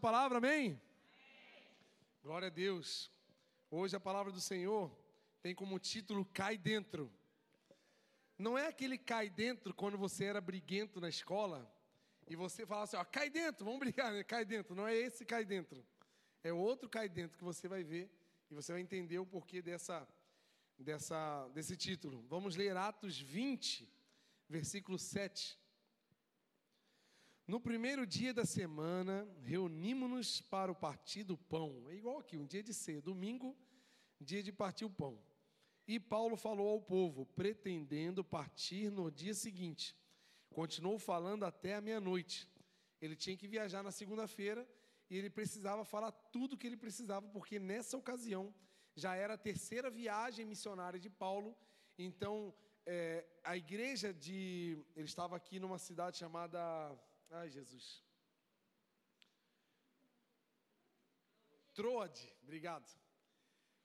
palavra, amém? amém? Glória a Deus. Hoje a palavra do Senhor tem como título Cai Dentro. Não é aquele cai dentro quando você era briguento na escola e você fala assim, ó, cai dentro, vamos brigar, né? cai dentro. Não é esse cai dentro. É outro cai dentro que você vai ver e você vai entender o porquê dessa, dessa, desse título. Vamos ler Atos 20, versículo 7. No primeiro dia da semana, reunimos-nos para o partir do pão. É igual aqui, um dia de ceia, domingo, dia de partir o pão. E Paulo falou ao povo, pretendendo partir no dia seguinte. Continuou falando até a meia-noite. Ele tinha que viajar na segunda-feira e ele precisava falar tudo o que ele precisava, porque nessa ocasião já era a terceira viagem missionária de Paulo. Então, é, a igreja de. Ele estava aqui numa cidade chamada Ai, Jesus. Troade, obrigado.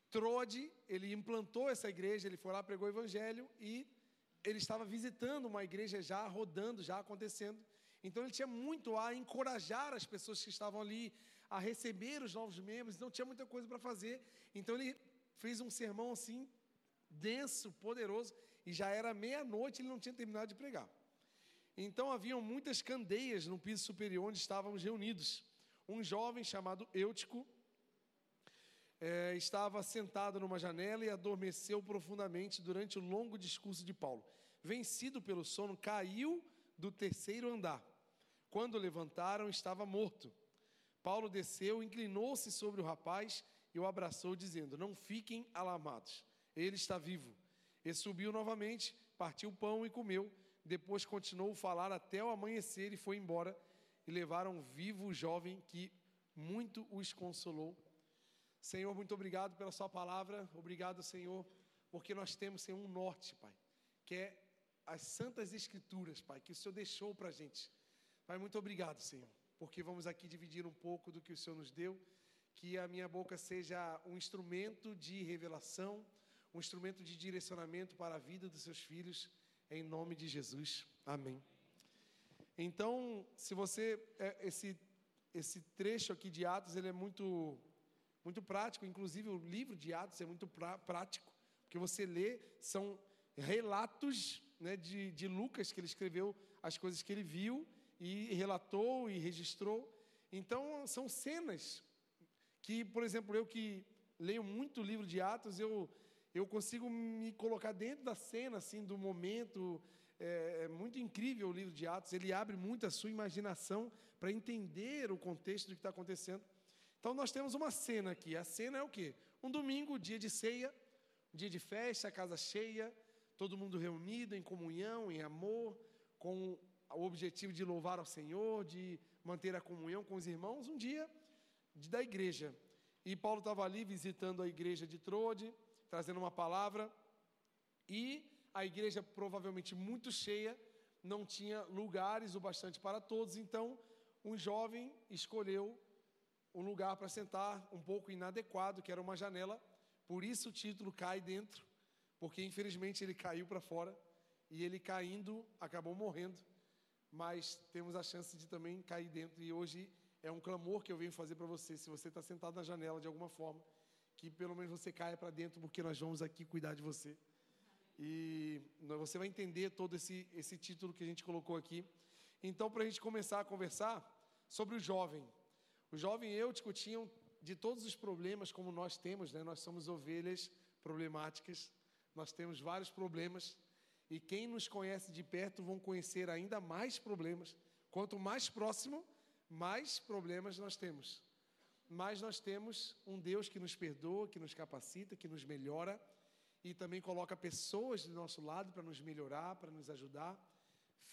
Troade, ele implantou essa igreja, ele foi lá, pregou o evangelho e ele estava visitando uma igreja já rodando, já acontecendo. Então ele tinha muito a encorajar as pessoas que estavam ali a receber os novos membros, não tinha muita coisa para fazer. Então ele fez um sermão assim denso, poderoso, e já era meia-noite, ele não tinha terminado de pregar. Então haviam muitas candeias no piso superior onde estávamos reunidos. Um jovem chamado Eutico é, estava sentado numa janela e adormeceu profundamente durante o longo discurso de Paulo. Vencido pelo sono, caiu do terceiro andar. Quando levantaram, estava morto. Paulo desceu, inclinou-se sobre o rapaz e o abraçou, dizendo: Não fiquem alarmados, ele está vivo. E subiu novamente, partiu o pão e comeu depois continuou a falar até o amanhecer e foi embora. E levaram vivo o jovem que muito os consolou. Senhor, muito obrigado pela Sua palavra. Obrigado, Senhor, porque nós temos, Senhor, um norte, Pai, que é as Santas Escrituras, Pai, que o Senhor deixou para a gente. Pai, muito obrigado, Senhor, porque vamos aqui dividir um pouco do que o Senhor nos deu. Que a minha boca seja um instrumento de revelação, um instrumento de direcionamento para a vida dos seus filhos em nome de Jesus. Amém. Então, se você é, esse esse trecho aqui de Atos, ele é muito muito prático, inclusive o livro de Atos é muito pra, prático, porque você lê são relatos, né, de, de Lucas que ele escreveu as coisas que ele viu e relatou e registrou. Então, são cenas que, por exemplo, eu que leio muito o livro de Atos, eu eu consigo me colocar dentro da cena, assim, do momento. É, é muito incrível o livro de Atos, ele abre muito a sua imaginação para entender o contexto do que está acontecendo. Então, nós temos uma cena aqui. A cena é o quê? Um domingo, dia de ceia, dia de festa, casa cheia, todo mundo reunido em comunhão, em amor, com o objetivo de louvar ao Senhor, de manter a comunhão com os irmãos. Um dia da igreja. E Paulo estava ali visitando a igreja de Trode, trazendo uma palavra, e a igreja provavelmente muito cheia, não tinha lugares o bastante para todos, então um jovem escolheu um lugar para sentar um pouco inadequado, que era uma janela, por isso o título cai dentro, porque infelizmente ele caiu para fora e ele caindo acabou morrendo, mas temos a chance de também cair dentro e hoje é um clamor que eu venho fazer para você, se você está sentado na janela de alguma forma, que pelo menos você caia para dentro, porque nós vamos aqui cuidar de você. E você vai entender todo esse, esse título que a gente colocou aqui. Então, para a gente começar a conversar sobre o jovem. O jovem Eutico tinha de todos os problemas, como nós temos, né? nós somos ovelhas problemáticas, nós temos vários problemas. E quem nos conhece de perto vão conhecer ainda mais problemas. Quanto mais próximo, mais problemas nós temos mas nós temos um Deus que nos perdoa, que nos capacita, que nos melhora e também coloca pessoas do nosso lado para nos melhorar, para nos ajudar.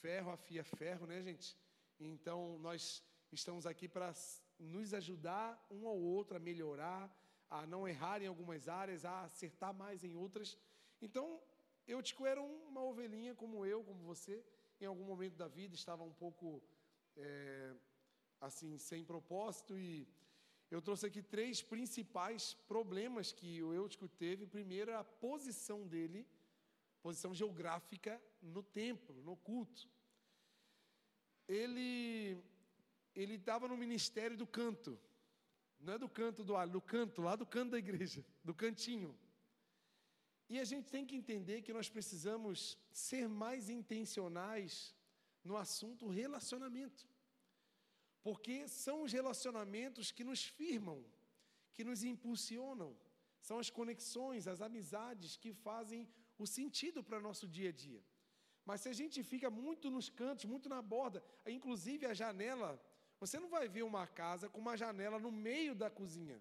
Ferro afia ferro, né, gente? Então nós estamos aqui para nos ajudar um ao outro a melhorar, a não errar em algumas áreas, a acertar mais em outras. Então, eu te era uma ovelhinha como eu, como você, em algum momento da vida estava um pouco é, assim sem propósito e eu trouxe aqui três principais problemas que o Eutico teve. Primeiro, a posição dele, posição geográfica no templo, no culto. Ele ele estava no ministério do canto. Não é do canto do alho, do canto, lá do canto da igreja, do cantinho. E a gente tem que entender que nós precisamos ser mais intencionais no assunto relacionamento. Porque são os relacionamentos que nos firmam, que nos impulsionam, são as conexões, as amizades que fazem o sentido para o nosso dia a dia. Mas se a gente fica muito nos cantos, muito na borda, inclusive a janela, você não vai ver uma casa com uma janela no meio da cozinha.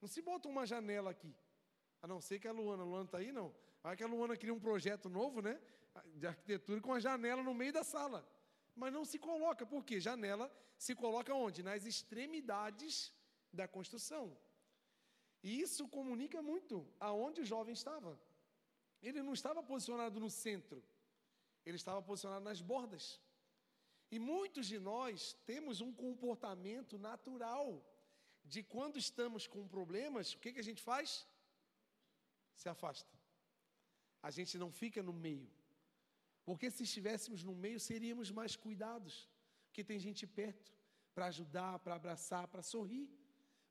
Não se bota uma janela aqui. A não ser que a Luana, a Luana está aí, não. Vai que a Luana cria um projeto novo, né? De arquitetura com a janela no meio da sala. Mas não se coloca, por quê? Janela se coloca onde? Nas extremidades da construção. E isso comunica muito aonde o jovem estava. Ele não estava posicionado no centro, ele estava posicionado nas bordas. E muitos de nós temos um comportamento natural de quando estamos com problemas, o que, que a gente faz? Se afasta. A gente não fica no meio. Porque se estivéssemos no meio, seríamos mais cuidados. Porque tem gente perto para ajudar, para abraçar, para sorrir.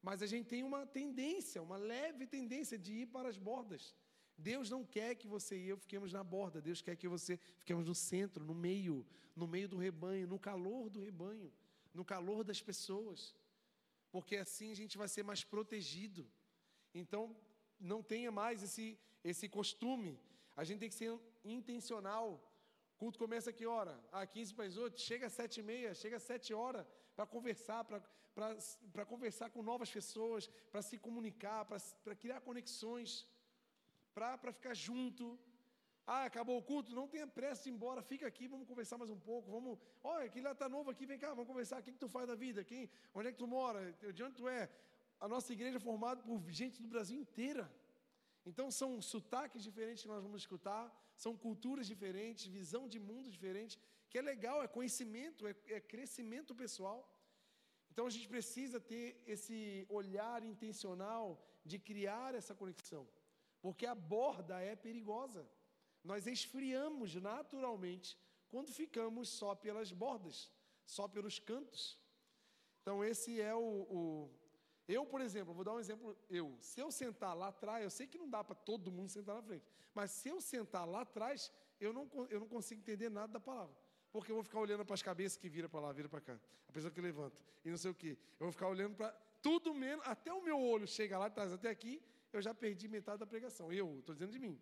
Mas a gente tem uma tendência, uma leve tendência de ir para as bordas. Deus não quer que você e eu fiquemos na borda, Deus quer que você fiquemos no centro, no meio, no meio do rebanho, no calor do rebanho, no calor das pessoas. Porque assim a gente vai ser mais protegido. Então, não tenha mais esse, esse costume. A gente tem que ser intencional. Culto começa que hora? Ah, 15 para as 8, chega às 7 e meia, chega às 7 horas para conversar, para conversar com novas pessoas, para se comunicar, para criar conexões para ficar junto. Ah, acabou o culto, não tenha pressa de ir embora, fica aqui, vamos conversar mais um pouco. Vamos, olha, aquele lá está novo aqui, vem cá, vamos conversar. O que, que tu faz da vida? Quem, onde é que tu mora? De onde tu é? A nossa igreja é formada por gente do Brasil inteira. Então são sotaques diferentes que nós vamos escutar, são culturas diferentes, visão de mundo diferente, que é legal, é conhecimento, é, é crescimento pessoal. Então a gente precisa ter esse olhar intencional de criar essa conexão porque a borda é perigosa. Nós esfriamos naturalmente quando ficamos só pelas bordas, só pelos cantos. Então, esse é o. o... Eu, por exemplo, vou dar um exemplo. Eu, se eu sentar lá atrás, eu sei que não dá para todo mundo sentar na frente, mas se eu sentar lá atrás, eu não, eu não consigo entender nada da palavra. Porque eu vou ficar olhando para as cabeças que vira para lá, vira para cá, a pessoa que levanta, e não sei o quê. Eu vou ficar olhando para tudo menos, até o meu olho chega lá atrás, até aqui, eu já perdi metade da pregação. Eu, estou dizendo de mim.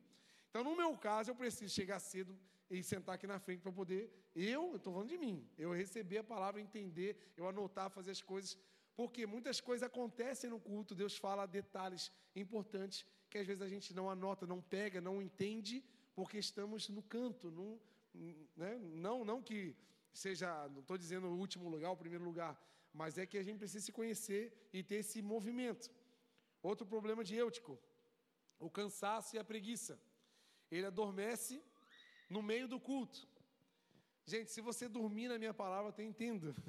Então, no meu caso, eu preciso chegar cedo e sentar aqui na frente para poder, eu, estou falando de mim, eu receber a palavra, entender, eu anotar, fazer as coisas, porque muitas coisas acontecem no culto, Deus fala detalhes importantes que às vezes a gente não anota, não pega, não entende, porque estamos no canto, no, né? não, não que seja, não estou dizendo o último lugar, o primeiro lugar, mas é que a gente precisa se conhecer e ter esse movimento. Outro problema de Eutico, o cansaço e a preguiça. Ele adormece no meio do culto. Gente, se você dormir na minha palavra, eu entendo.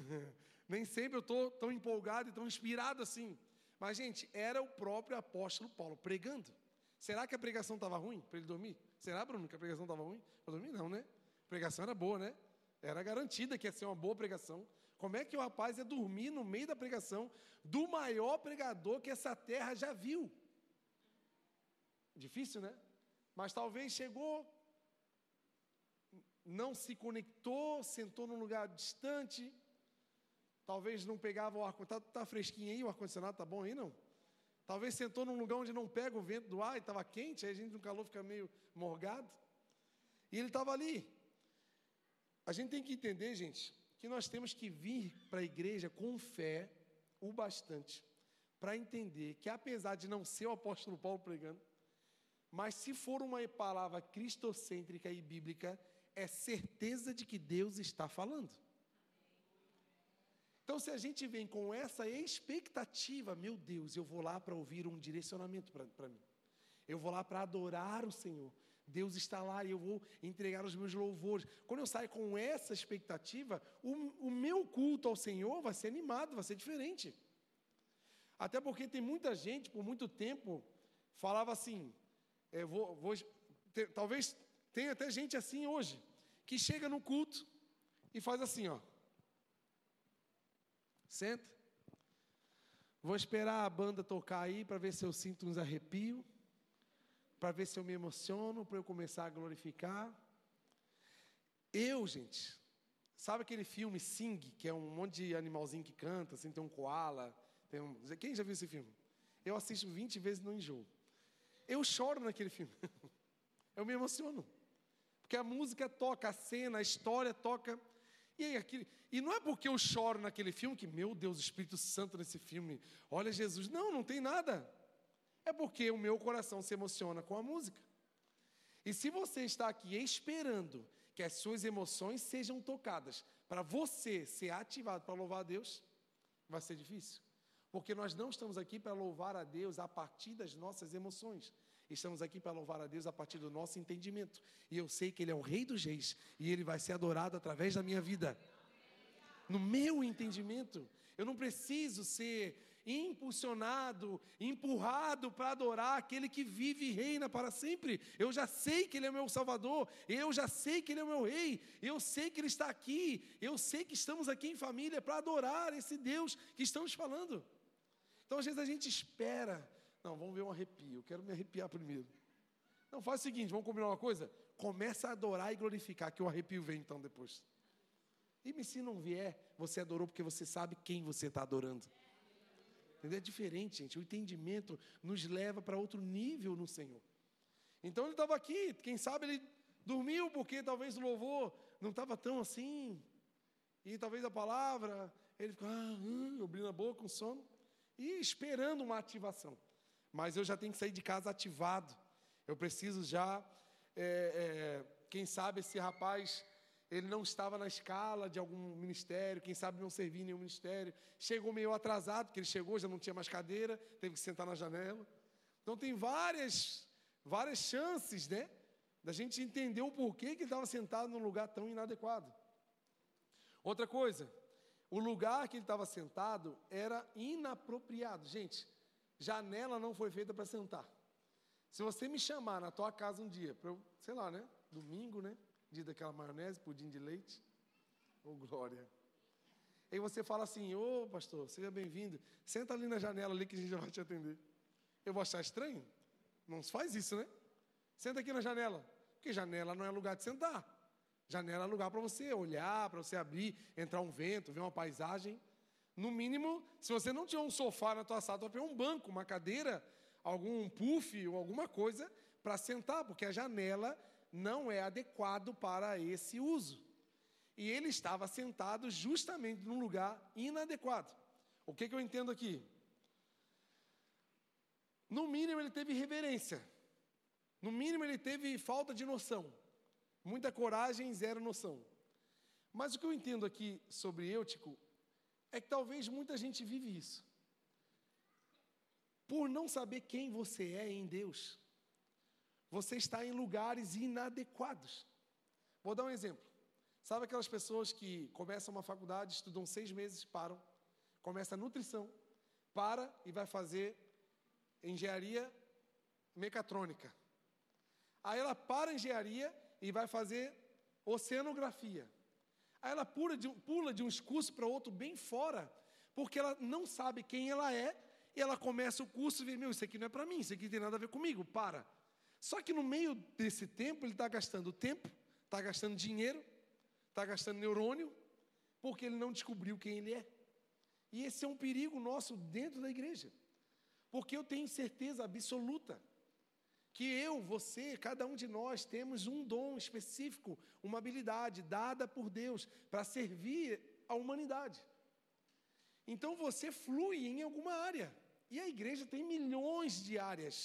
Nem sempre eu estou tão empolgado e tão inspirado assim. Mas, gente, era o próprio apóstolo Paulo pregando. Será que a pregação estava ruim para ele dormir? Será, Bruno, que a pregação estava ruim? Para dormir, não, né? A pregação era boa, né? Era garantida que ia ser uma boa pregação. Como é que o rapaz ia dormir no meio da pregação do maior pregador que essa terra já viu? Difícil, né? Mas talvez chegou, não se conectou, sentou num lugar distante, talvez não pegava o ar-condicionado. Está tá fresquinho aí, o ar-condicionado está bom aí, não? Talvez sentou num lugar onde não pega o vento do ar e estava quente, aí a gente no calor fica meio morgado. E ele estava ali. A gente tem que entender, gente, que nós temos que vir para a igreja com fé o bastante para entender que, apesar de não ser o apóstolo Paulo pregando, mas se for uma palavra cristocêntrica e bíblica, é certeza de que Deus está falando. Então, se a gente vem com essa expectativa, meu Deus, eu vou lá para ouvir um direcionamento para mim, eu vou lá para adorar o Senhor, Deus está lá e eu vou entregar os meus louvores. Quando eu saio com essa expectativa, o, o meu culto ao Senhor vai ser animado, vai ser diferente. Até porque tem muita gente, por muito tempo, falava assim, é, vou, vou, talvez tenha até gente assim hoje, que chega no culto e faz assim, ó. Senta. Vou esperar a banda tocar aí para ver se eu sinto uns arrepios, para ver se eu me emociono, para eu começar a glorificar. Eu, gente, sabe aquele filme Sing, que é um monte de animalzinho que canta, assim, tem um koala, tem um... Quem já viu esse filme? Eu assisto 20 vezes no enjoo. Eu choro naquele filme. eu me emociono. Porque a música toca, a cena, a história toca. E, aquele, e não é porque eu choro naquele filme que, meu Deus, Espírito Santo nesse filme, olha Jesus. Não, não tem nada. É porque o meu coração se emociona com a música. E se você está aqui esperando que as suas emoções sejam tocadas para você ser ativado para louvar a Deus, vai ser difícil. Porque nós não estamos aqui para louvar a Deus a partir das nossas emoções. Estamos aqui para louvar a Deus a partir do nosso entendimento. E eu sei que Ele é o Rei dos Reis e Ele vai ser adorado através da minha vida. No meu entendimento, eu não preciso ser impulsionado, empurrado para adorar aquele que vive e reina para sempre. Eu já sei que Ele é meu Salvador, eu já sei que Ele é meu Rei, eu sei que Ele está aqui, eu sei que estamos aqui em família para adorar esse Deus que estamos falando. Então, às vezes, a gente espera não, vamos ver um arrepio. Eu quero me arrepiar primeiro. Não, faz o seguinte, vamos combinar uma coisa? Começa a adorar e glorificar, que o arrepio vem então depois. E se não vier, você adorou porque você sabe quem você está adorando. Entendeu? É diferente, gente. O entendimento nos leva para outro nível no Senhor. Então ele estava aqui, quem sabe ele dormiu porque talvez o louvor não estava tão assim. E talvez a palavra, ele ficou ah, hum, abrindo a boca com sono e esperando uma ativação mas eu já tenho que sair de casa ativado. Eu preciso já, é, é, quem sabe esse rapaz, ele não estava na escala de algum ministério, quem sabe não servia em nenhum ministério, chegou meio atrasado, porque ele chegou, já não tinha mais cadeira, teve que sentar na janela. Então tem várias, várias chances, né, da gente entender o porquê que ele estava sentado num lugar tão inadequado. Outra coisa, o lugar que ele estava sentado era inapropriado. Gente, Janela não foi feita para sentar. Se você me chamar na tua casa um dia, para eu, sei lá, né? Domingo, né? Dia daquela maionese, pudim de leite. Ô, glória. E você fala assim, ô pastor, seja bem-vindo. Senta ali na janela ali que a gente já vai te atender. Eu vou achar estranho? Não se faz isso, né? Senta aqui na janela. Porque janela não é lugar de sentar. Janela é lugar para você olhar, para você abrir, entrar um vento, ver uma paisagem. No mínimo, se você não tiver um sofá na tua sala, tu vai um banco, uma cadeira, algum puff ou alguma coisa para sentar, porque a janela não é adequado para esse uso. E ele estava sentado justamente num lugar inadequado. O que, que eu entendo aqui? No mínimo, ele teve reverência. No mínimo, ele teve falta de noção. Muita coragem, zero noção. Mas o que eu entendo aqui sobre Eutico é que talvez muita gente vive isso. Por não saber quem você é em Deus, você está em lugares inadequados. Vou dar um exemplo. Sabe aquelas pessoas que começam uma faculdade, estudam seis meses, param, começa a nutrição, para e vai fazer engenharia mecatrônica. Aí ela para a engenharia e vai fazer oceanografia. Aí ela pula de, pula de um curso para outro bem fora, porque ela não sabe quem ela é, e ela começa o curso e vê, meu, isso aqui não é para mim, isso aqui não tem nada a ver comigo, para. Só que no meio desse tempo, ele está gastando tempo, está gastando dinheiro, está gastando neurônio, porque ele não descobriu quem ele é. E esse é um perigo nosso dentro da igreja. Porque eu tenho certeza absoluta que eu, você, cada um de nós temos um dom específico, uma habilidade dada por Deus para servir a humanidade. Então você flui em alguma área. E a igreja tem milhões de áreas.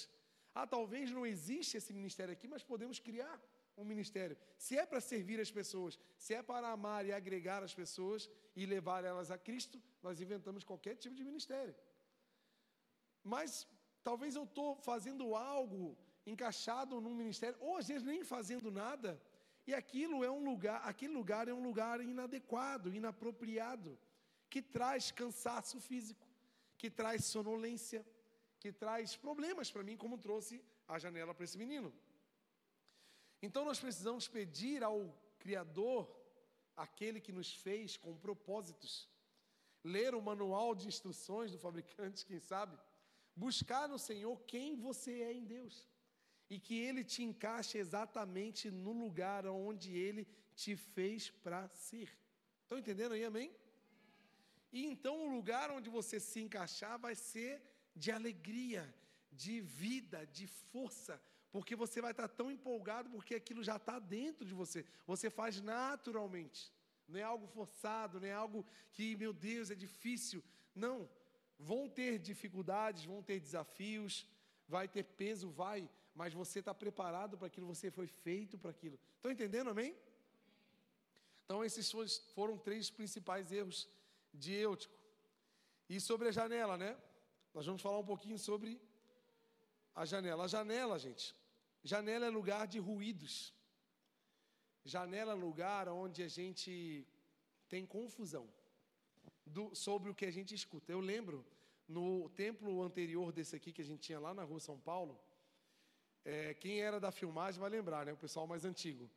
Ah, talvez não existe esse ministério aqui, mas podemos criar um ministério. Se é para servir as pessoas, se é para amar e agregar as pessoas e levar elas a Cristo, nós inventamos qualquer tipo de ministério. Mas talvez eu estou fazendo algo encaixado num ministério, ou às vezes nem fazendo nada, e aquilo é um lugar, aquele lugar é um lugar inadequado, inapropriado, que traz cansaço físico, que traz sonolência, que traz problemas para mim, como trouxe a janela para esse menino. Então nós precisamos pedir ao Criador, aquele que nos fez com propósitos, ler o manual de instruções do fabricante, quem sabe, buscar no Senhor quem você é em Deus e que Ele te encaixe exatamente no lugar onde Ele te fez para ser. Estão entendendo aí, amém? E então o lugar onde você se encaixar vai ser de alegria, de vida, de força, porque você vai estar tão empolgado porque aquilo já está dentro de você. Você faz naturalmente. Não é algo forçado, não é algo que, meu Deus, é difícil. Não. Vão ter dificuldades, vão ter desafios, vai ter peso, vai, mas você está preparado para aquilo, você foi feito para aquilo. Estão entendendo, amém? Então, esses foram três principais erros de Eutico. E sobre a janela, né? Nós vamos falar um pouquinho sobre a janela. A janela, gente, janela é lugar de ruídos. Janela é lugar onde a gente tem confusão do, sobre o que a gente escuta. Eu lembro, no templo anterior desse aqui que a gente tinha lá na rua São Paulo, é, quem era da filmagem vai lembrar, né? O pessoal mais antigo.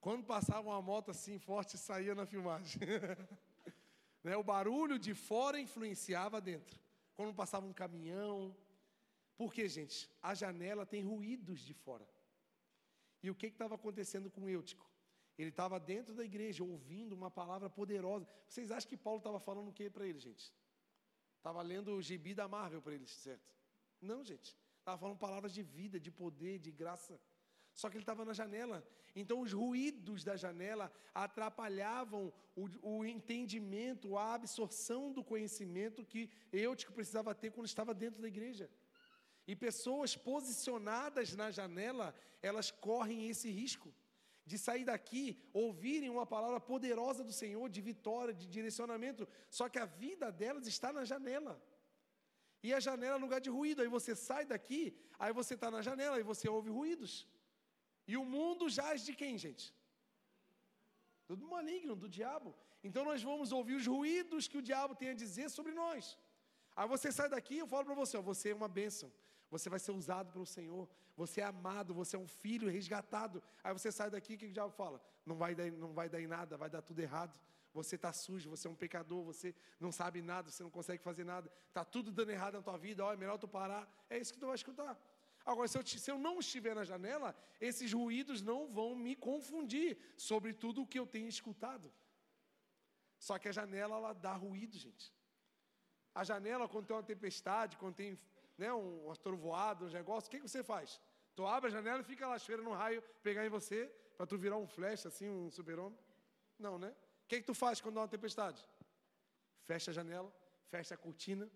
Quando passava uma moto assim forte, saía na filmagem. né? O barulho de fora influenciava dentro. Quando passava um caminhão. Por quê, gente? A janela tem ruídos de fora. E o que estava acontecendo com o Eutico? Ele estava dentro da igreja ouvindo uma palavra poderosa. Vocês acham que Paulo estava falando o que para ele, gente? Estava lendo o gibi da Marvel para eles, certo? Não, gente. Estava falando palavras de vida, de poder, de graça. Só que ele estava na janela. Então, os ruídos da janela atrapalhavam o, o, entendimento, a absorção do conhecimento que Eutico precisava ter quando estava dentro da igreja. E pessoas posicionadas na janela, elas correm esse risco de sair daqui, ouvirem uma palavra poderosa do Senhor, de vitória, de direcionamento, só que a vida delas está na janela. E a janela é lugar de ruído. Aí você sai daqui, aí você está na janela e você ouve ruídos. E o mundo jaz de quem, gente? Do maligno, do diabo. Então nós vamos ouvir os ruídos que o diabo tem a dizer sobre nós. Aí você sai daqui, eu falo para você, ó, você é uma bênção. Você vai ser usado pelo Senhor. Você é amado, você é um filho resgatado. Aí você sai daqui, o que o diabo fala? Não vai dar, não vai dar em nada, vai dar tudo errado. Você está sujo, você é um pecador, você não sabe nada, você não consegue fazer nada. Está tudo dando errado na tua vida, ó, é melhor tu parar. É isso que tu vai escutar. Agora, se eu, se eu não estiver na janela, esses ruídos não vão me confundir sobre tudo o que eu tenho escutado. Só que a janela, ela dá ruído, gente. A janela, quando tem uma tempestade, quando tem né, um, uma trovoada, um negócio, o que, que você faz? Tu abre a janela e fica lá cheirando um raio pegar em você, para tu virar um flash, assim, um super-homem? Não, né? O que, que tu faz quando há uma tempestade? Fecha a janela, fecha a cortina.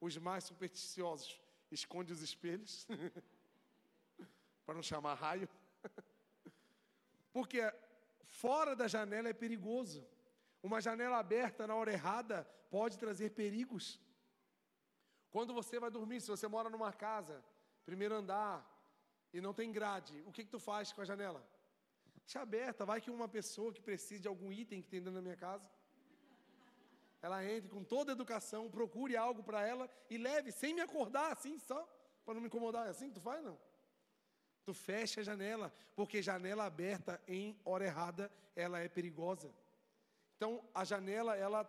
Os mais supersticiosos esconde os espelhos, para não chamar raio. Porque fora da janela é perigoso. Uma janela aberta na hora errada pode trazer perigos. Quando você vai dormir, se você mora numa casa, primeiro andar, e não tem grade, o que, que tu faz com a janela? Deixa aberta, vai que uma pessoa que precisa de algum item que tem dentro da minha casa, ela entre com toda a educação, procure algo para ela e leve, sem me acordar, assim, só, para não me incomodar. É assim que tu faz, não? Tu fecha a janela, porque janela aberta em hora errada, ela é perigosa. Então, a janela, ela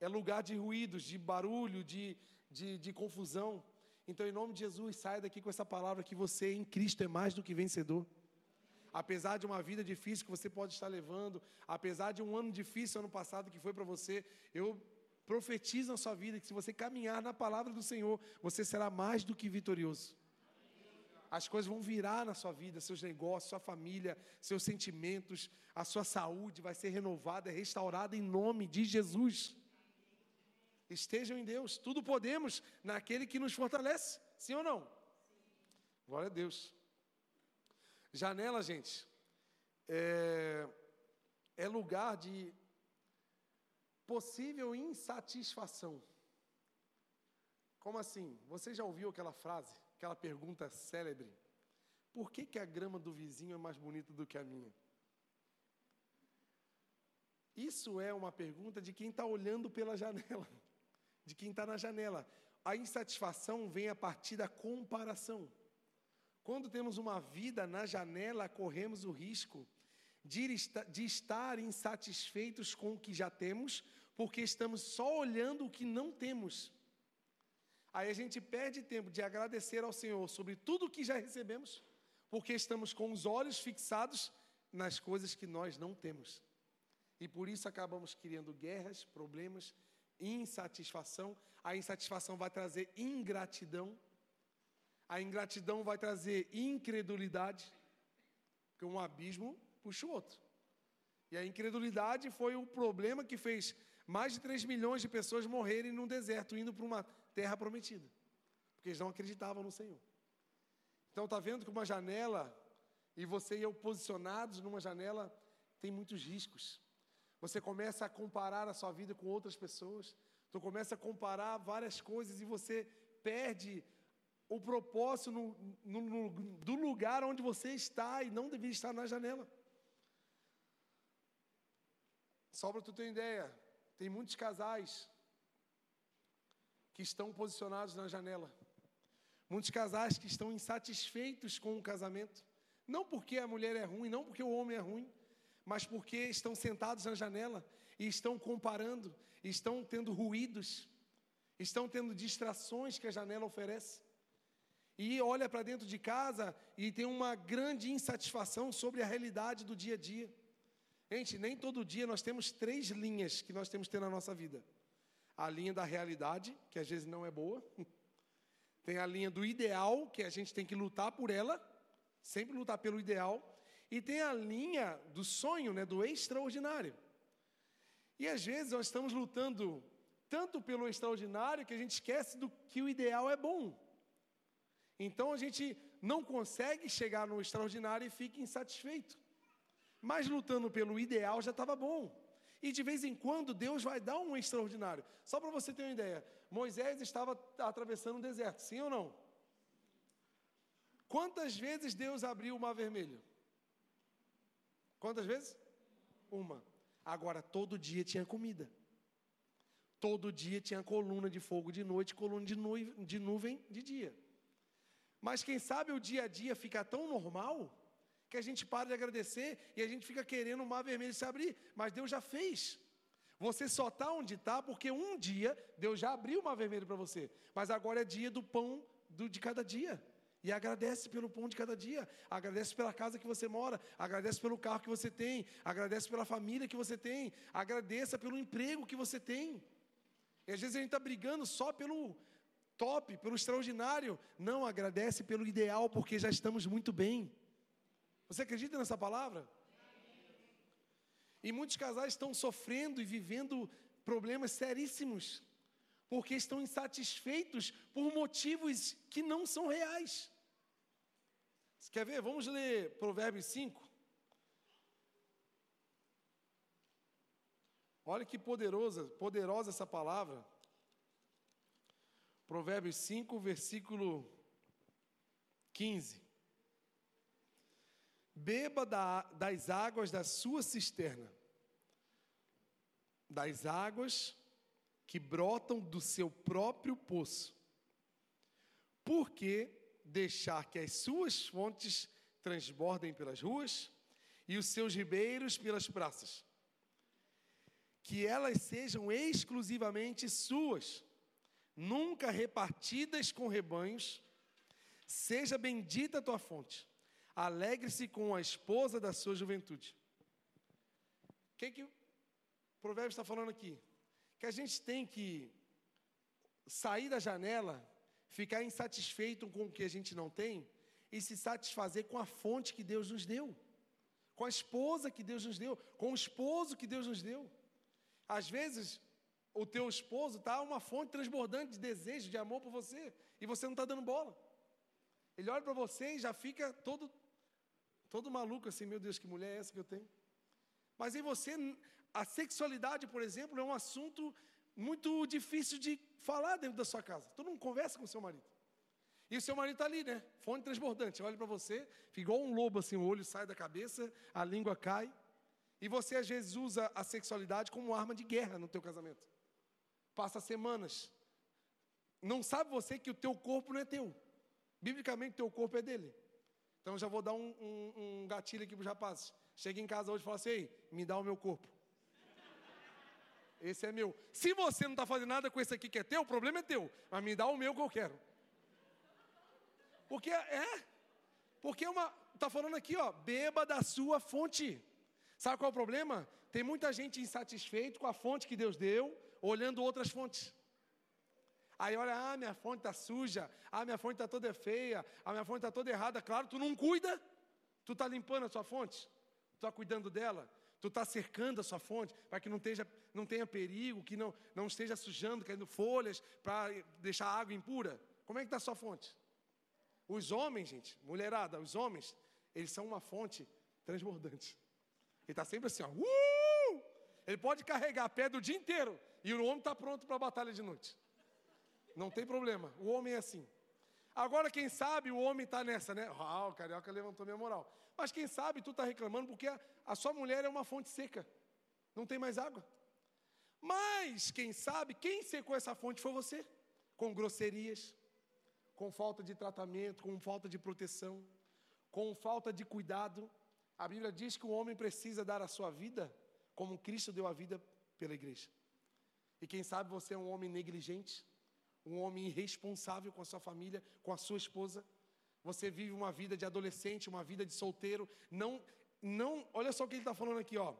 é lugar de ruídos, de barulho, de, de, de confusão. Então, em nome de Jesus, saia daqui com essa palavra que você em Cristo é mais do que vencedor. Apesar de uma vida difícil que você pode estar levando, apesar de um ano difícil ano passado que foi para você, eu profetizo na sua vida que se você caminhar na palavra do Senhor, você será mais do que vitorioso. As coisas vão virar na sua vida, seus negócios, sua família, seus sentimentos, a sua saúde vai ser renovada, restaurada em nome de Jesus estejam em Deus. Tudo podemos naquele que nos fortalece. Sim ou não? Glória a Deus. Janela, gente, é, é lugar de possível insatisfação. Como assim? Você já ouviu aquela frase, aquela pergunta célebre? Por que, que a grama do vizinho é mais bonita do que a minha? Isso é uma pergunta de quem está olhando pela janela de quem está na janela. A insatisfação vem a partir da comparação. Quando temos uma vida na janela, corremos o risco de, estar insatisfeitos com o que já temos, porque estamos só olhando o que não temos. Aí a gente perde tempo de agradecer ao Senhor sobre tudo o que já recebemos, porque estamos com os olhos fixados nas coisas que nós não temos. E por isso acabamos criando guerras, problemas, insatisfação. A insatisfação vai trazer ingratidão. A ingratidão vai trazer incredulidade. Porque um abismo puxa o outro. E a incredulidade foi o problema que fez mais de 3 milhões de pessoas morrerem num deserto, indo para uma terra prometida. Porque eles não acreditavam no Senhor. Então, está vendo que uma janela, e você e eu posicionados numa janela, tem muitos riscos. Você começa a comparar a sua vida com outras pessoas. Tu começa a comparar várias coisas e você perde o propósito no, no, no, do lugar onde você está e não deveria estar na janela. Só para tu ter ideia, tem muitos casais que estão posicionados na janela. Muitos casais que estão insatisfeitos com o casamento. Não porque a mulher é ruim, não porque o homem é ruim, mas porque estão sentados na janela e estão comparando, estão tendo ruídos, estão tendo distrações que a janela oferece. E olha para dentro de casa e tem uma grande insatisfação sobre a realidade do dia a dia. Gente, nem todo dia nós temos três linhas que nós temos que ter na nossa vida: a linha da realidade, que às vezes não é boa, tem a linha do ideal, que a gente tem que lutar por ela, sempre lutar pelo ideal, e tem a linha do sonho, né, do extraordinário. E às vezes nós estamos lutando tanto pelo extraordinário que a gente esquece do que o ideal é bom. Então a gente não consegue chegar no extraordinário e fica insatisfeito. Mas lutando pelo ideal já estava bom. E de vez em quando Deus vai dar um extraordinário. Só para você ter uma ideia, Moisés estava atravessando um deserto, sim ou não? Quantas vezes Deus abriu o mar vermelho? Quantas vezes? Uma. Agora, todo dia tinha comida. Todo dia tinha coluna de fogo de noite, coluna de, nu de nuvem de dia. Mas quem sabe o dia a dia fica tão normal que a gente para de agradecer e a gente fica querendo o mar vermelho se abrir. Mas Deus já fez. Você só está onde está porque um dia Deus já abriu o mar vermelho para você. Mas agora é dia do pão do, de cada dia. E agradece pelo pão de cada dia, agradece pela casa que você mora, agradece pelo carro que você tem, agradece pela família que você tem, agradeça pelo emprego que você tem. E às vezes a gente está brigando só pelo top, pelo extraordinário. Não, agradece pelo ideal, porque já estamos muito bem. Você acredita nessa palavra? E muitos casais estão sofrendo e vivendo problemas seríssimos, porque estão insatisfeitos por motivos que não são reais. Você quer ver? Vamos ler Provérbios 5. Olha que poderosa, poderosa essa palavra. Provérbios 5, versículo 15. Beba da, das águas da sua cisterna, das águas que brotam do seu próprio poço. Porque deixar que as suas fontes transbordem pelas ruas e os seus ribeiros pelas praças. Que elas sejam exclusivamente suas, nunca repartidas com rebanhos. Seja bendita a tua fonte. Alegre-se com a esposa da sua juventude. O que, que o provérbio está falando aqui? Que a gente tem que sair da janela ficar insatisfeito com o que a gente não tem e se satisfazer com a fonte que Deus nos deu, com a esposa que Deus nos deu, com o esposo que Deus nos deu. Às vezes, o teu esposo está uma fonte transbordante de desejo, de amor por você, e você não está dando bola. Ele olha para você e já fica todo, todo maluco assim: meu Deus, que mulher é essa que eu tenho? Mas em você, a sexualidade, por exemplo, é um assunto muito difícil de falar dentro da sua casa. Tu não conversa com o seu marido. E o seu marido está ali, né? Fonte transbordante. Olha para você, fica igual um lobo assim, o olho sai da cabeça, a língua cai. E você às vezes usa a sexualidade como arma de guerra no teu casamento. Passa semanas. Não sabe você que o teu corpo não é teu. Biblicamente, teu corpo é dele. Então já vou dar um, um, um gatilho aqui para os rapazes. Chega em casa hoje e fala assim, Ei, me dá o meu corpo. esse é meu. Se você não está fazendo nada com esse aqui que é teu, o problema é teu. Mas me dá o meu que eu quero. Porque é. Porque é uma. Está falando aqui, ó. Beba da sua fonte. Sabe qual é o problema? Tem muita gente insatisfeito com a fonte que Deus deu, olhando outras fontes. Aí olha, ah, minha fonte está suja, ah, minha fonte está toda feia, ah, minha fonte está toda errada. Claro, tu não cuida, tu está limpando a sua fonte, tu está cuidando dela, tu está cercando a sua fonte para que não, esteja, não tenha perigo, que não, não esteja sujando, caindo folhas para deixar a água impura. Como é que está a sua fonte? Os homens, gente, mulherada, os homens, eles são uma fonte transbordante. Ele está sempre assim, ó, uh! Ele pode carregar a pedra o dia inteiro e o homem está pronto para a batalha de noite. Não tem problema. O homem é assim. Agora, quem sabe o homem está nessa, né? Ah, o carioca levantou minha moral. Mas quem sabe tu está reclamando porque a, a sua mulher é uma fonte seca. Não tem mais água. Mas, quem sabe, quem secou essa fonte foi você. Com grosserias, com falta de tratamento, com falta de proteção, com falta de cuidado. A Bíblia diz que o homem precisa dar a sua vida como Cristo deu a vida pela igreja. E quem sabe você é um homem negligente, um homem irresponsável com a sua família, com a sua esposa. Você vive uma vida de adolescente, uma vida de solteiro. Não, não. Olha só o que ele está falando aqui, ó.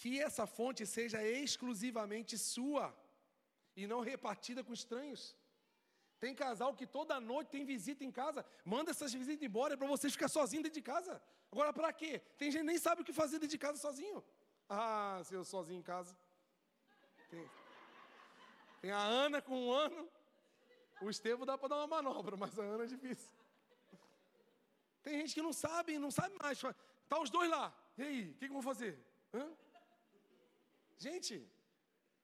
Que essa fonte seja exclusivamente sua e não repartida com estranhos. Tem casal que toda noite tem visita em casa. Manda essas visitas embora para vocês ficar sozinhos dentro de casa. Agora, para quê? Tem gente que nem sabe o que fazer dentro de casa sozinho. Ah, se eu sozinho em casa. Tem. Tem a Ana com um ano. O Estevam dá para dar uma manobra, mas a Ana é difícil. Tem gente que não sabe, não sabe mais. Tá os dois lá. E aí, o que, que eu vou fazer? Hã? Gente,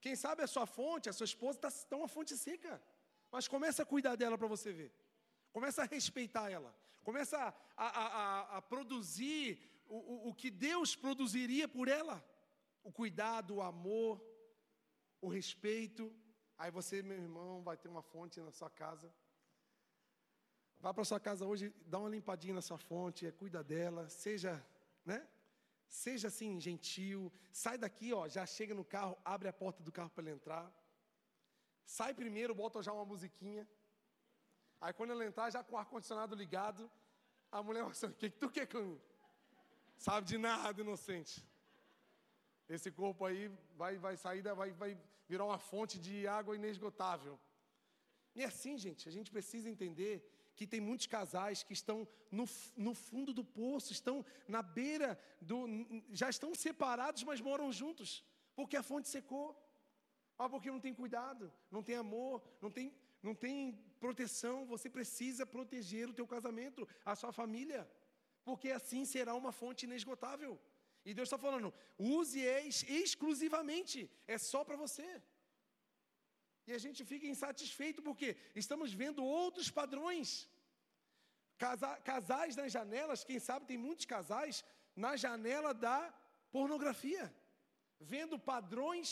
quem sabe a sua fonte, a sua esposa está tá uma fonte seca. Mas começa a cuidar dela para você ver. Começa a respeitar ela. Começa a, a, a, a produzir o, o, o que Deus produziria por ela. O cuidado, o amor, o respeito. Aí você, meu irmão, vai ter uma fonte na sua casa. Vá para sua casa hoje, dá uma limpadinha na sua fonte, cuida dela, seja, né? Seja assim gentil. Sai daqui, ó, já chega no carro, abre a porta do carro para ele entrar. Sai primeiro, bota já uma musiquinha. Aí quando ela entrar, já com o ar-condicionado ligado, a mulher vai assim, o que, tu quer com Sabe de nada, inocente. Esse corpo aí vai, vai sair, vai, vai virar uma fonte de água inesgotável. E é assim, gente, a gente precisa entender que tem muitos casais que estão no, no fundo do poço, estão na beira do. já estão separados, mas moram juntos, porque a fonte secou. Ah, porque não tem cuidado, não tem amor, não tem, não tem proteção. Você precisa proteger o teu casamento, a sua família, porque assim será uma fonte inesgotável. E Deus está falando, use exclusivamente, é só para você. E a gente fica insatisfeito porque estamos vendo outros padrões. Casa, casais nas janelas, quem sabe tem muitos casais na janela da pornografia, vendo padrões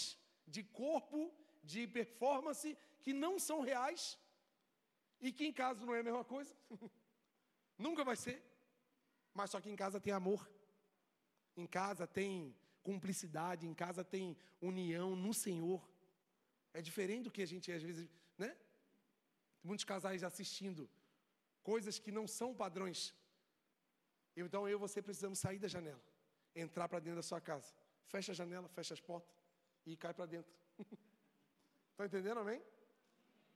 de corpo, de performance que não são reais e que em casa não é a mesma coisa. Nunca vai ser. Mas só que em casa tem amor. Em casa tem cumplicidade, em casa tem união no Senhor. É diferente do que a gente às vezes, né? Muitos casais assistindo coisas que não são padrões. Então eu e você precisamos sair da janela, entrar para dentro da sua casa. Fecha a janela, fecha as portas e cai para dentro. Estão entendendo, amém?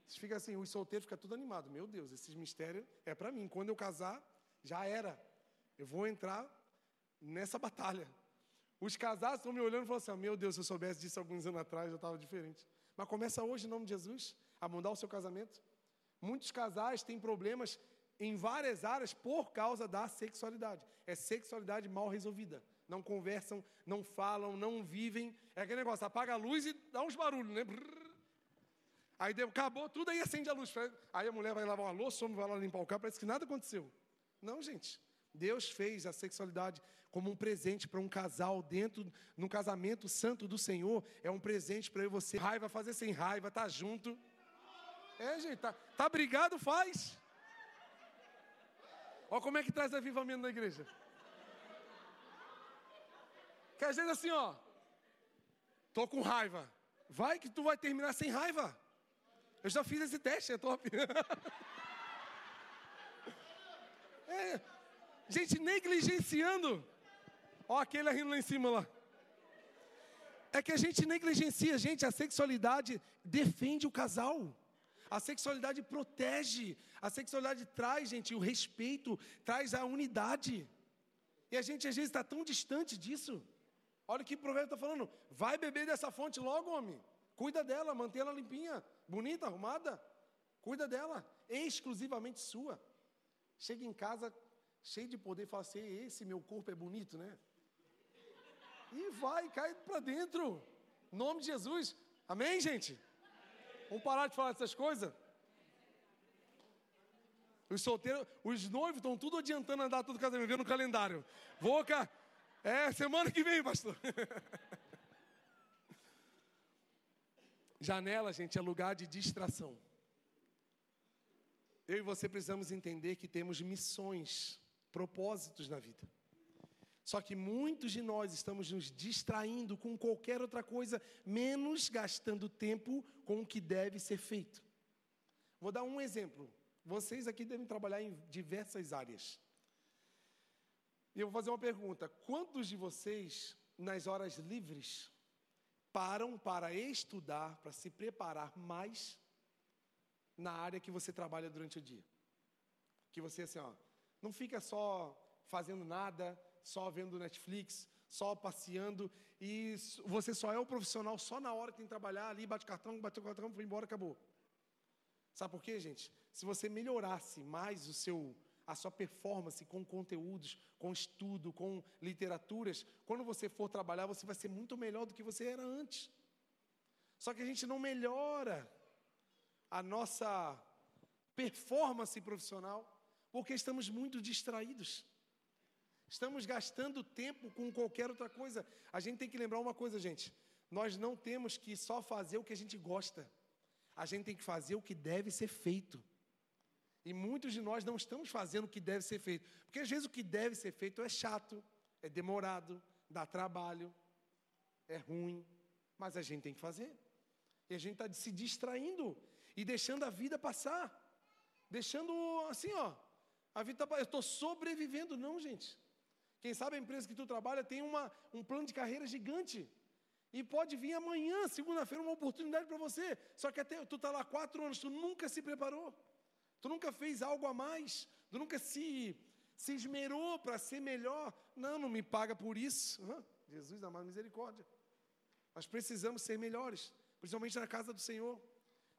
Fica assim, os solteiros ficam tudo animado. Meu Deus, esses mistérios é para mim. Quando eu casar, já era. Eu vou entrar nessa batalha. Os casados estão me olhando e falando assim: oh, Meu Deus, se eu soubesse disso alguns anos atrás, eu estava diferente. Mas começa hoje, em nome de Jesus, a mudar o seu casamento. Muitos casais têm problemas em várias áreas por causa da sexualidade. É sexualidade mal resolvida. Não conversam, não falam, não vivem. É aquele negócio, apaga a luz e dá uns barulhos, né? Aí acabou tudo, aí acende a luz. Aí a mulher vai lavar uma louça, o homem vai lá limpar o carro, parece que nada aconteceu. Não, gente. Deus fez a sexualidade como um presente para um casal dentro, no casamento santo do Senhor, é um presente para você. Raiva, fazer sem raiva, tá junto. É, gente, tá, tá brigado, faz. Olha como é que traz avivamento na igreja. Que às vezes assim, ó. Tô com raiva. Vai que tu vai terminar sem raiva. Eu já fiz esse teste, é top. é. Gente, negligenciando. Ó, aquele rindo lá em cima lá. É que a gente negligencia, gente, a sexualidade defende o casal. A sexualidade protege, a sexualidade traz, gente, o respeito, traz a unidade. E a gente às vezes está tão distante disso. Olha o que o provérbio está falando. Vai beber dessa fonte logo, homem. Cuida dela, mantém ela limpinha, bonita, arrumada. Cuida dela, exclusivamente sua. Chega em casa cheio de poder e fala assim: esse meu corpo é bonito, né? E vai, cai para dentro. Em nome de Jesus. Amém, gente? Vamos parar de falar essas coisas? Os solteiros, os noivos estão tudo adiantando a data do casamento, vendo no calendário. Vou, cá. É, semana que vem, pastor. Janela, gente, é lugar de distração. Eu e você precisamos entender que temos missões, propósitos na vida. Só que muitos de nós estamos nos distraindo com qualquer outra coisa, menos gastando tempo com o que deve ser feito. Vou dar um exemplo. Vocês aqui devem trabalhar em diversas áreas. E eu vou fazer uma pergunta: quantos de vocês, nas horas livres, param para estudar, para se preparar mais na área que você trabalha durante o dia? Que você, assim, ó, não fica só fazendo nada, só vendo Netflix, só passeando, e você só é o profissional só na hora que tem que trabalhar ali, bate cartão, bate o cartão, foi embora, acabou. Sabe por quê, gente? Se você melhorasse mais o seu, a sua performance com conteúdos, com estudo, com literaturas, quando você for trabalhar, você vai ser muito melhor do que você era antes. Só que a gente não melhora a nossa performance profissional porque estamos muito distraídos. Estamos gastando tempo com qualquer outra coisa. A gente tem que lembrar uma coisa, gente. Nós não temos que só fazer o que a gente gosta. A gente tem que fazer o que deve ser feito. E muitos de nós não estamos fazendo o que deve ser feito. Porque às vezes o que deve ser feito é chato, é demorado, dá trabalho, é ruim. Mas a gente tem que fazer. E a gente está se distraindo e deixando a vida passar. Deixando assim, ó. A vida está. Eu estou sobrevivendo. Não, gente. Quem sabe a empresa que tu trabalha tem uma, um plano de carreira gigante. E pode vir amanhã, segunda-feira, uma oportunidade para você. Só que até tu está lá quatro anos, tu nunca se preparou. Tu nunca fez algo a mais. Tu nunca se, se esmerou para ser melhor. Não, não me paga por isso. Uhum. Jesus, amado misericórdia. Nós precisamos ser melhores, principalmente na casa do Senhor.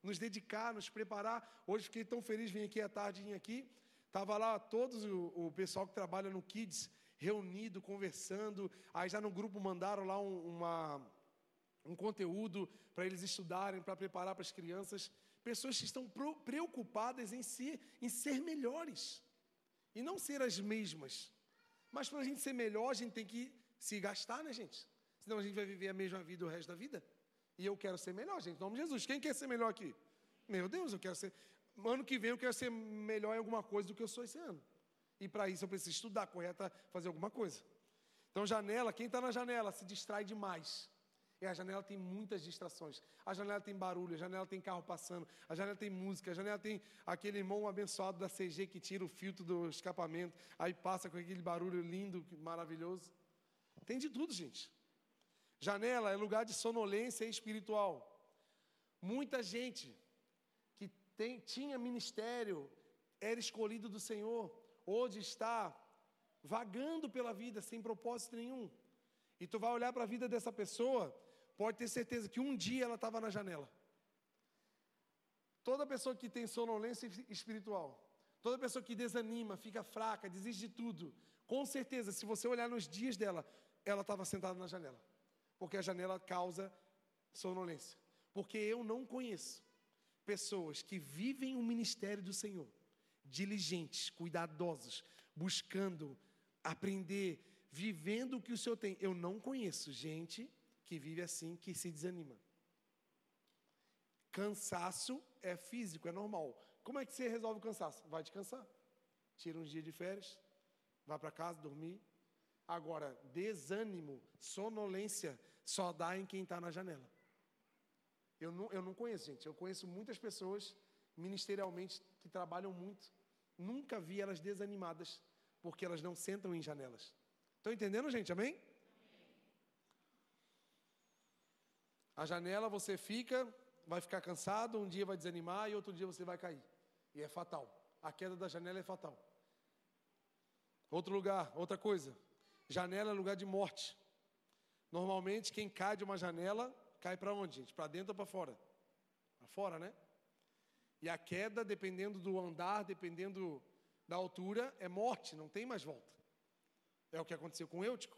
Nos dedicar, nos preparar. Hoje fiquei tão feliz, vim aqui à tardinha aqui. Estava lá todos o, o pessoal que trabalha no Kids reunido, conversando. Aí já no grupo mandaram lá um, uma, um conteúdo para eles estudarem, para preparar para as crianças. Pessoas que estão preocupadas em, si, em ser melhores e não ser as mesmas. Mas para a gente ser melhor, a gente tem que se gastar, né, gente? Senão a gente vai viver a mesma vida o resto da vida. E eu quero ser melhor, gente. Em nome de Jesus. Quem quer ser melhor aqui? Meu Deus, eu quero ser. Ano que vem eu quero ser melhor em alguma coisa do que eu sou esse ano. E para isso eu preciso estudar, correta, fazer alguma coisa. Então, janela, quem está na janela se distrai demais. E a janela tem muitas distrações. A janela tem barulho, a janela tem carro passando, a janela tem música, a janela tem aquele irmão abençoado da CG que tira o filtro do escapamento, aí passa com aquele barulho lindo, maravilhoso. Tem de tudo, gente. Janela é lugar de sonolência espiritual. Muita gente que tem, tinha ministério era escolhido do Senhor, hoje está vagando pela vida sem propósito nenhum. E tu vai olhar para a vida dessa pessoa, pode ter certeza que um dia ela estava na janela. Toda pessoa que tem sonolência espiritual, toda pessoa que desanima, fica fraca, desiste de tudo, com certeza, se você olhar nos dias dela, ela estava sentada na janela. Porque a janela causa sonolência. Porque eu não conheço pessoas que vivem o ministério do Senhor diligentes, cuidadosos, buscando aprender, vivendo o que o Senhor tem. Eu não conheço gente que vive assim, que se desanima. Cansaço é físico, é normal. Como é que você resolve o cansaço? Vai descansar. Tira uns dias de férias, vai para casa dormir. Agora, desânimo, sonolência, só dá em quem está na janela. Eu não, eu não conheço, gente. Eu conheço muitas pessoas ministerialmente que trabalham muito. Nunca vi elas desanimadas, porque elas não sentam em janelas. Estão entendendo, gente? Amém? A janela você fica, vai ficar cansado, um dia vai desanimar e outro dia você vai cair. E é fatal. A queda da janela é fatal. Outro lugar, outra coisa. Janela é lugar de morte. Normalmente, quem cai de uma janela, cai para onde, gente? Para dentro ou para fora? Para fora, né? E a queda, dependendo do andar, dependendo da altura, é morte, não tem mais volta. É o que aconteceu com Eutico.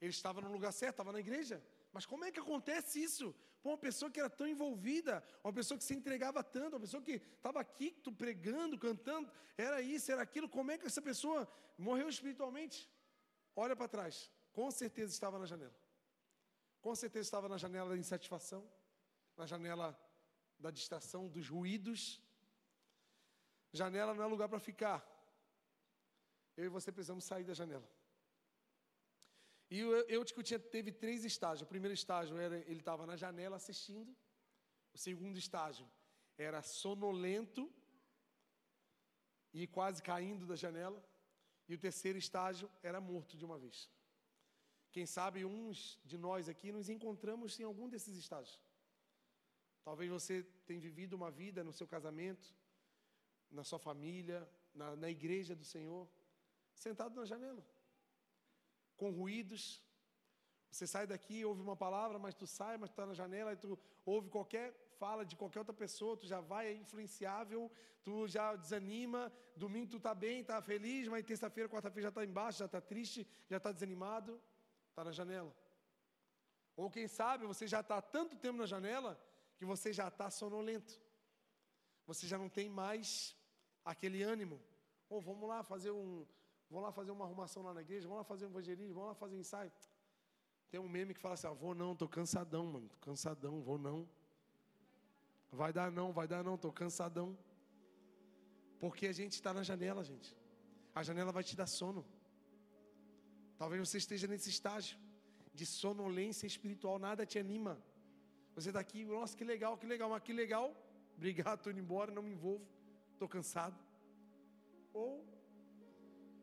Ele estava no lugar certo, estava na igreja. Mas como é que acontece isso? Pô, uma pessoa que era tão envolvida, uma pessoa que se entregava tanto, uma pessoa que estava aqui pregando, cantando, era isso, era aquilo. Como é que essa pessoa morreu espiritualmente? Olha para trás, com certeza estava na janela. Com certeza estava na janela da insatisfação, na janela da distração, dos ruídos. Janela não é lugar para ficar. Eu e você precisamos sair da janela. E o tinha, teve três estágios. O primeiro estágio era ele estava na janela assistindo. O segundo estágio era sonolento e quase caindo da janela. E o terceiro estágio era morto de uma vez. Quem sabe uns de nós aqui nos encontramos em algum desses estágios. Talvez você tenha vivido uma vida no seu casamento, na sua família, na, na igreja do Senhor, sentado na janela com ruídos. Você sai daqui, ouve uma palavra, mas tu sai, mas tu está na janela e tu ouve qualquer fala de qualquer outra pessoa, tu já vai, é influenciável, tu já desanima, domingo tu está bem, está feliz, mas terça-feira, quarta-feira já está embaixo, já está triste, já está desanimado, está na janela. Ou quem sabe você já está tanto tempo na janela que você já está sonolento. Você já não tem mais aquele ânimo. Ou oh, vamos lá fazer um, Vão lá fazer uma arrumação lá na igreja, vão lá fazer um evangelismo, vão lá fazer um ensaio. Tem um meme que fala assim: ah, vou não, tô cansadão, mano, tô cansadão, vou não. Vai dar não, vai dar não, tô cansadão. Porque a gente está na janela, gente. A janela vai te dar sono. Talvez você esteja nesse estágio de sonolência espiritual, nada te anima. Você está aqui, nossa, que legal, que legal, mas que legal. Obrigado, estou indo embora, não me envolvo, estou cansado. Ou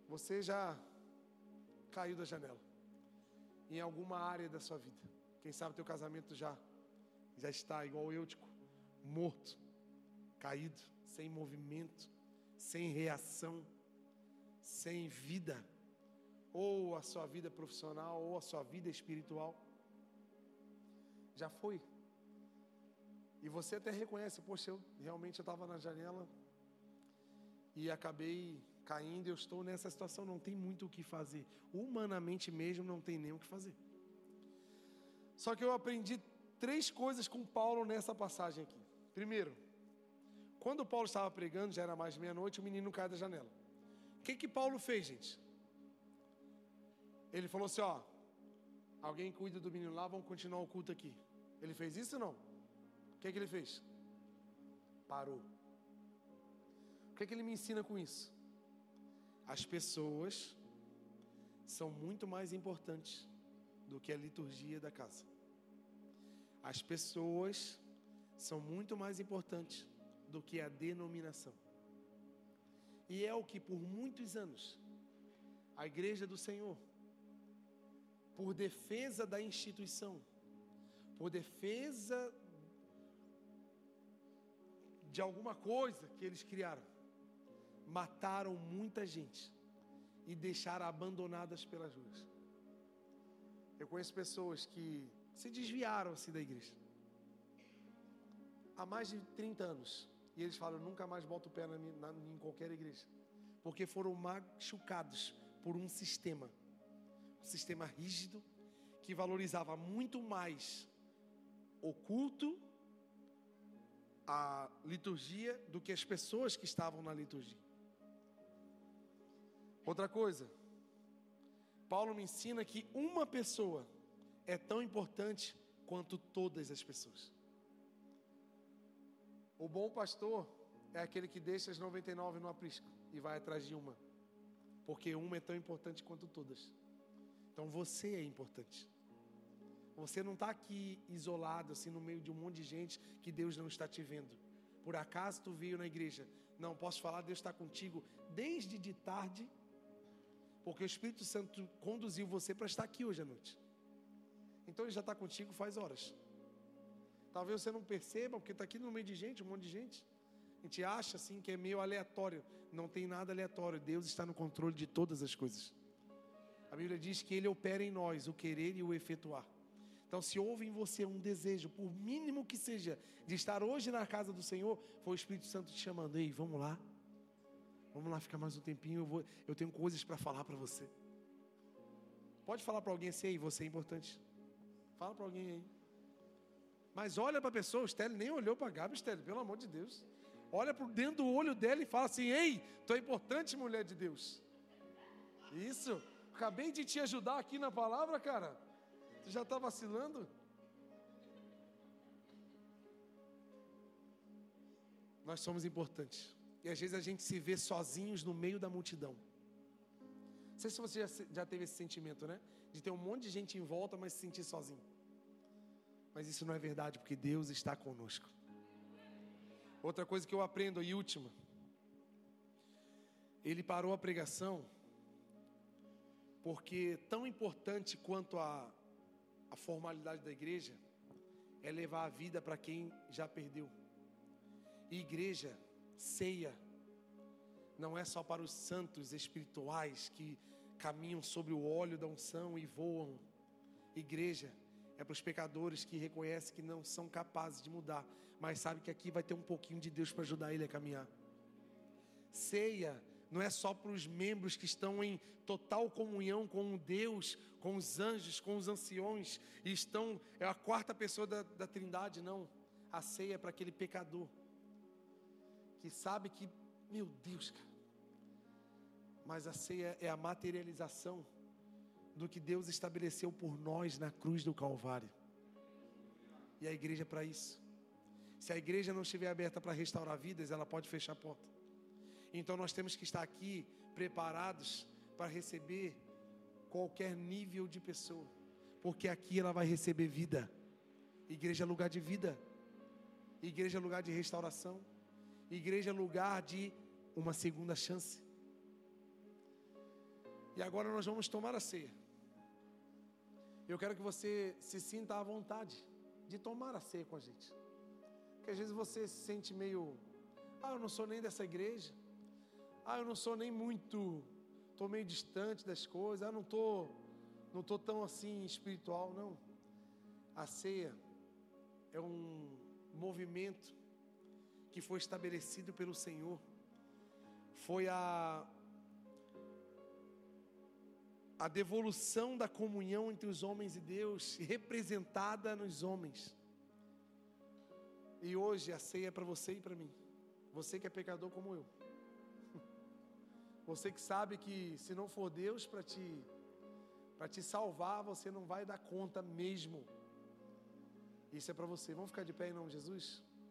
você já caiu da janela em alguma área da sua vida. Quem sabe teu casamento já já está igual Eutico, morto, caído, sem movimento, sem reação, sem vida, ou a sua vida profissional, ou a sua vida espiritual. Já foi. E você até reconhece, poxa, eu realmente estava na janela e acabei caindo, eu estou nessa situação, não tem muito o que fazer. Humanamente mesmo, não tem nem o que fazer. Só que eu aprendi três coisas com Paulo nessa passagem aqui. Primeiro, quando Paulo estava pregando, já era mais meia-noite, o menino cai da janela. O que que Paulo fez, gente? Ele falou assim: ó, alguém cuida do menino lá, vamos continuar o culto aqui. Ele fez isso ou não? O que que ele fez? Parou. O que que ele me ensina com isso? As pessoas são muito mais importantes do que a liturgia da casa. As pessoas são muito mais importantes do que a denominação. E é o que por muitos anos a igreja do Senhor, por defesa da instituição, por defesa de alguma coisa que eles criaram, mataram muita gente e deixaram abandonadas pelas ruas. Eu conheço pessoas que se desviaram-se da igreja há mais de 30 anos e eles falam: nunca mais boto o pé na, na, em qualquer igreja, porque foram machucados por um sistema, um sistema rígido que valorizava muito mais o culto, a liturgia, do que as pessoas que estavam na liturgia. Outra coisa, Paulo me ensina que uma pessoa é tão importante quanto todas as pessoas. O bom pastor é aquele que deixa as 99 no aprisco e vai atrás de uma, porque uma é tão importante quanto todas. Então você é importante. Você não está aqui isolado, assim, no meio de um monte de gente que Deus não está te vendo. Por acaso tu veio na igreja? Não, posso falar, Deus está contigo desde de tarde, porque o Espírito Santo conduziu você para estar aqui hoje à noite. Então ele já está contigo faz horas. Talvez você não perceba, porque está aqui no meio de gente, um monte de gente. A gente acha assim que é meio aleatório. Não tem nada aleatório. Deus está no controle de todas as coisas. A Bíblia diz que Ele opera em nós o querer e o efetuar. Então, se houve em você um desejo, por mínimo que seja, de estar hoje na casa do Senhor, foi o Espírito Santo te chamando. Ei, vamos lá. Vamos lá ficar mais um tempinho. Eu, vou, eu tenho coisas para falar para você. Pode falar para alguém assim, ei, você é importante. Fala para alguém aí. Mas olha para a pessoa, o Stélio nem olhou para a Gabi, Stélio, pelo amor de Deus olha por dentro do olho dela e fala assim: Ei, tu é importante, mulher de Deus. Isso, acabei de te ajudar aqui na palavra, cara. Tu já está vacilando? Nós somos importantes. E às vezes a gente se vê sozinhos no meio da multidão. Não sei se você já, já teve esse sentimento, né? De ter um monte de gente em volta, mas se sentir sozinho. Mas isso não é verdade, porque Deus está conosco. Outra coisa que eu aprendo, e última. Ele parou a pregação porque tão importante quanto a, a formalidade da igreja é levar a vida para quem já perdeu. E igreja, ceia, não é só para os santos espirituais que caminham sobre o óleo da unção e voam. Igreja é para os pecadores que reconhecem que não são capazes de mudar, mas sabe que aqui vai ter um pouquinho de Deus para ajudar ele a caminhar. Ceia não é só para os membros que estão em total comunhão com Deus, com os anjos, com os anciões, e estão, é a quarta pessoa da, da Trindade, não. A ceia é para aquele pecador que sabe que, meu Deus, cara, mas a ceia é a materialização do que Deus estabeleceu por nós na cruz do Calvário. E a igreja é para isso. Se a igreja não estiver aberta para restaurar vidas, ela pode fechar a porta. Então nós temos que estar aqui preparados para receber qualquer nível de pessoa, porque aqui ela vai receber vida. Igreja é lugar de vida. Igreja é lugar de restauração. Igreja é lugar de uma segunda chance. E agora nós vamos tomar a ceia. Eu quero que você se sinta à vontade de tomar a ceia com a gente. Porque às vezes você se sente meio, ah, eu não sou nem dessa igreja. Ah, eu não sou nem muito, estou meio distante das coisas. Ah, não estou, não tô tão assim espiritual, não. A ceia é um movimento que foi estabelecido pelo Senhor. Foi a a devolução da comunhão entre os homens e Deus, representada nos homens. E hoje a ceia é para você e para mim. Você que é pecador como eu. Você que sabe que se não for Deus para te para te salvar, você não vai dar conta mesmo. Isso é para você. Vamos ficar de pé em nome de Jesus?